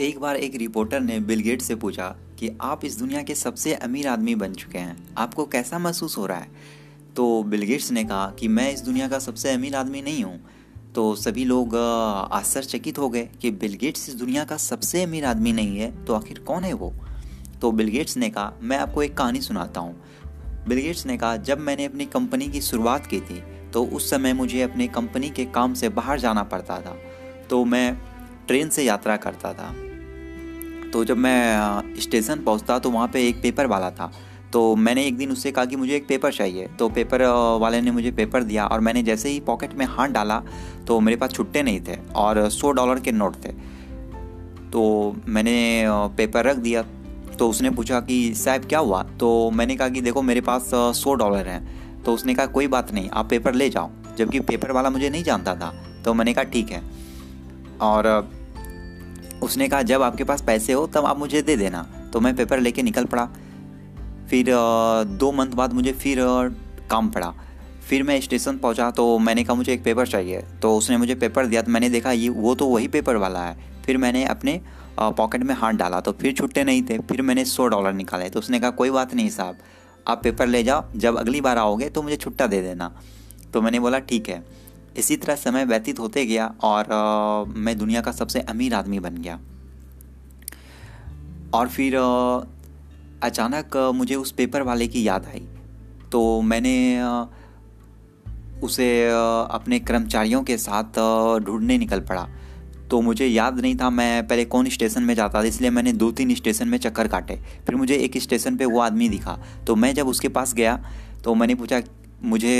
एक बार एक रिपोर्टर ने बिल गेट से पूछा कि आप इस दुनिया के सबसे अमीर आदमी बन चुके हैं। आपको कैसा महसूस हो रहा है? तो बिल गेट्स ने कहा कि मैं इस दुनिया का सबसे अमीर आदमी नहीं हूँ। तो सभी लोग आश्चर्यचकित हो गए कि बिल गेट्स इस दुनिया का सबसे अमीर आदमी नहीं है तो आखिर कौन है वो? तो बिल गेट्स ने कहा, मैं आपको एक कहानी सुनाता हूँ। बिल गेट्स ने कहा, जब मैंने अपनी कंपनी की शुरुआत की थी तो उस समय मुझे अपने कंपनी के काम से बाहर जाना पड़ता था। तो मैं ट्रेन से यात्रा करता था। तो जब मैं स्टेशन पहुँचता तो वहाँ पे एक पेपर वाला था। तो मैंने एक दिन उससे कहा कि मुझे एक पेपर चाहिए। तो पेपर वाले ने मुझे पेपर दिया और मैंने जैसे ही पॉकेट में हाथ डाला तो मेरे पास छुट्टे नहीं थे और सौ डॉलर के नोट थे। तो मैंने पेपर रख दिया। तो उसने पूछा कि साहब क्या हुआ? तो मैंने कहा कि देखो मेरे पास सौ डॉलर हैं। तो उसने कहा कोई बात नहीं, आप पेपर ले जाओ। जबकि पेपर वाला मुझे नहीं जानता था। तो मैंने कहा ठीक है। और उसने कहा, जब आपके पास पैसे हो, तब आप मुझे दे देना। तो मैं पेपर लेके निकल पड़ा। फिर दो मंथ बाद मुझे फिर काम पड़ा। फिर मैं स्टेशन पहुँचा तो मैंने कहा, मुझे एक पेपर चाहिए। तो उसने मुझे पेपर दिया तो मैंने देखा, ये, वो तो वही पेपर वाला है। फिर मैंने अपने पॉकेट में हाथ डाला तो फिर छुट्टे नहीं थे। फिर मैंने सौ डॉलर निकाले तो उसने कहा, कोई बात नहीं साहब, आप पेपर ले जाओ, जब अगली बार आओगे तो मुझे छुट्टा दे देना। तो मैंने बोला, ठीक है। इसी तरह समय व्यतीत होते गया और आ, मैं दुनिया का सबसे अमीर आदमी बन गया। और फिर आ, अचानक मुझे उस पेपर वाले की याद आई। तो मैंने उसे अपने कर्मचारियों के साथ ढूँढने निकल पड़ा। तो मुझे याद नहीं था मैं पहले कौन स्टेशन में जाता था इसलिए मैंने दो तीन स्टेशन में चक्कर काटे। फिर मुझे एक स्टेशन पे वो आदमी दिखा। तो मैं जब उसके पास गया तो मैंने पूछा मुझे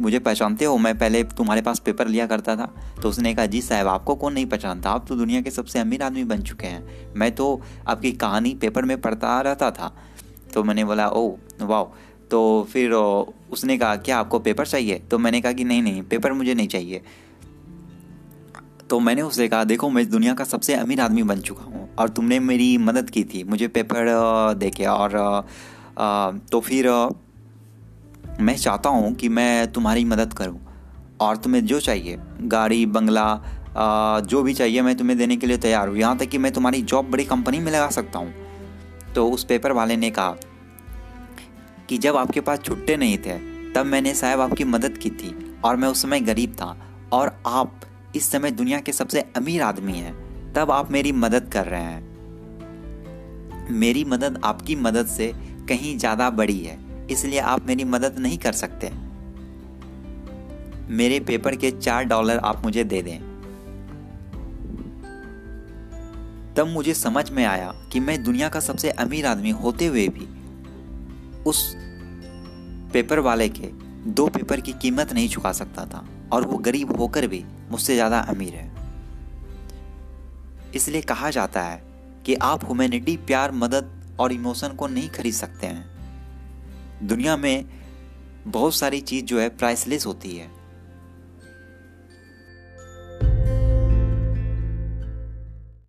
मुझे पहचानते हो? मैं पहले तुम्हारे पास पेपर लिया करता था तो उसने कहा, जी साहब, आपको कौन नहीं पहचानता? आप तो दुनिया के सबसे अमीर आदमी बन चुके हैं। मैं तो आपकी कहानी पेपर में पढ़ता रहता था तो मैंने बोला, ओ वाह तो फिर उसने कहा, क्या आपको पेपर चाहिए? तो मैंने कहा कि, नहीं नहीं पेपर मुझे नहीं चाहिए। तो मैंने उससे कहा, देखो, मैं दुनिया का सबसे अमीर आदमी बन चुका हूँ, और तुमने मेरी मदद की थी, मुझे पेपर देखे और तो फिर मैं चाहता हूँ कि मैं तुम्हारी मदद करूँ और तुम्हें जो चाहिए, गाड़ी, बंगला जो भी चाहिए मैं तुम्हें देने के लिए तैयार हूँ। यहाँ तक कि मैं तुम्हारी जॉब बड़ी कंपनी में लगा सकता हूँ। तो उस पेपर वाले ने कहा कि जब आपके पास छुट्टे नहीं थे, तब मैंने साहब आपकी मदद की थी और मैं उस समय गरीब था और आप इस समय दुनिया के सबसे अमीर आदमी हैं। तब आप मेरी मदद कर रहे हैं। मेरी मदद आपकी मदद से कहीं ज़्यादा बड़ी है। इसलिए आप मेरी मदद नहीं कर सकते। मेरे पेपर के चार डॉलर आप मुझे दे दें। तब मुझे समझ में आया कि मैं दुनिया का सबसे अमीर आदमी होते हुए भी उस पेपर वाले के दो पेपर की कीमत नहीं चुका सकता था और वो गरीब होकर भी मुझसे ज़्यादा अमीर है। इसलिए कहा जाता है कि आप ह्यूमैनिटी प्यार, मदद और इमोशन को नहीं खरीद सकते हैं। दुनिया में बहुत सारी चीज़ जो है प्राइसलेस होती है।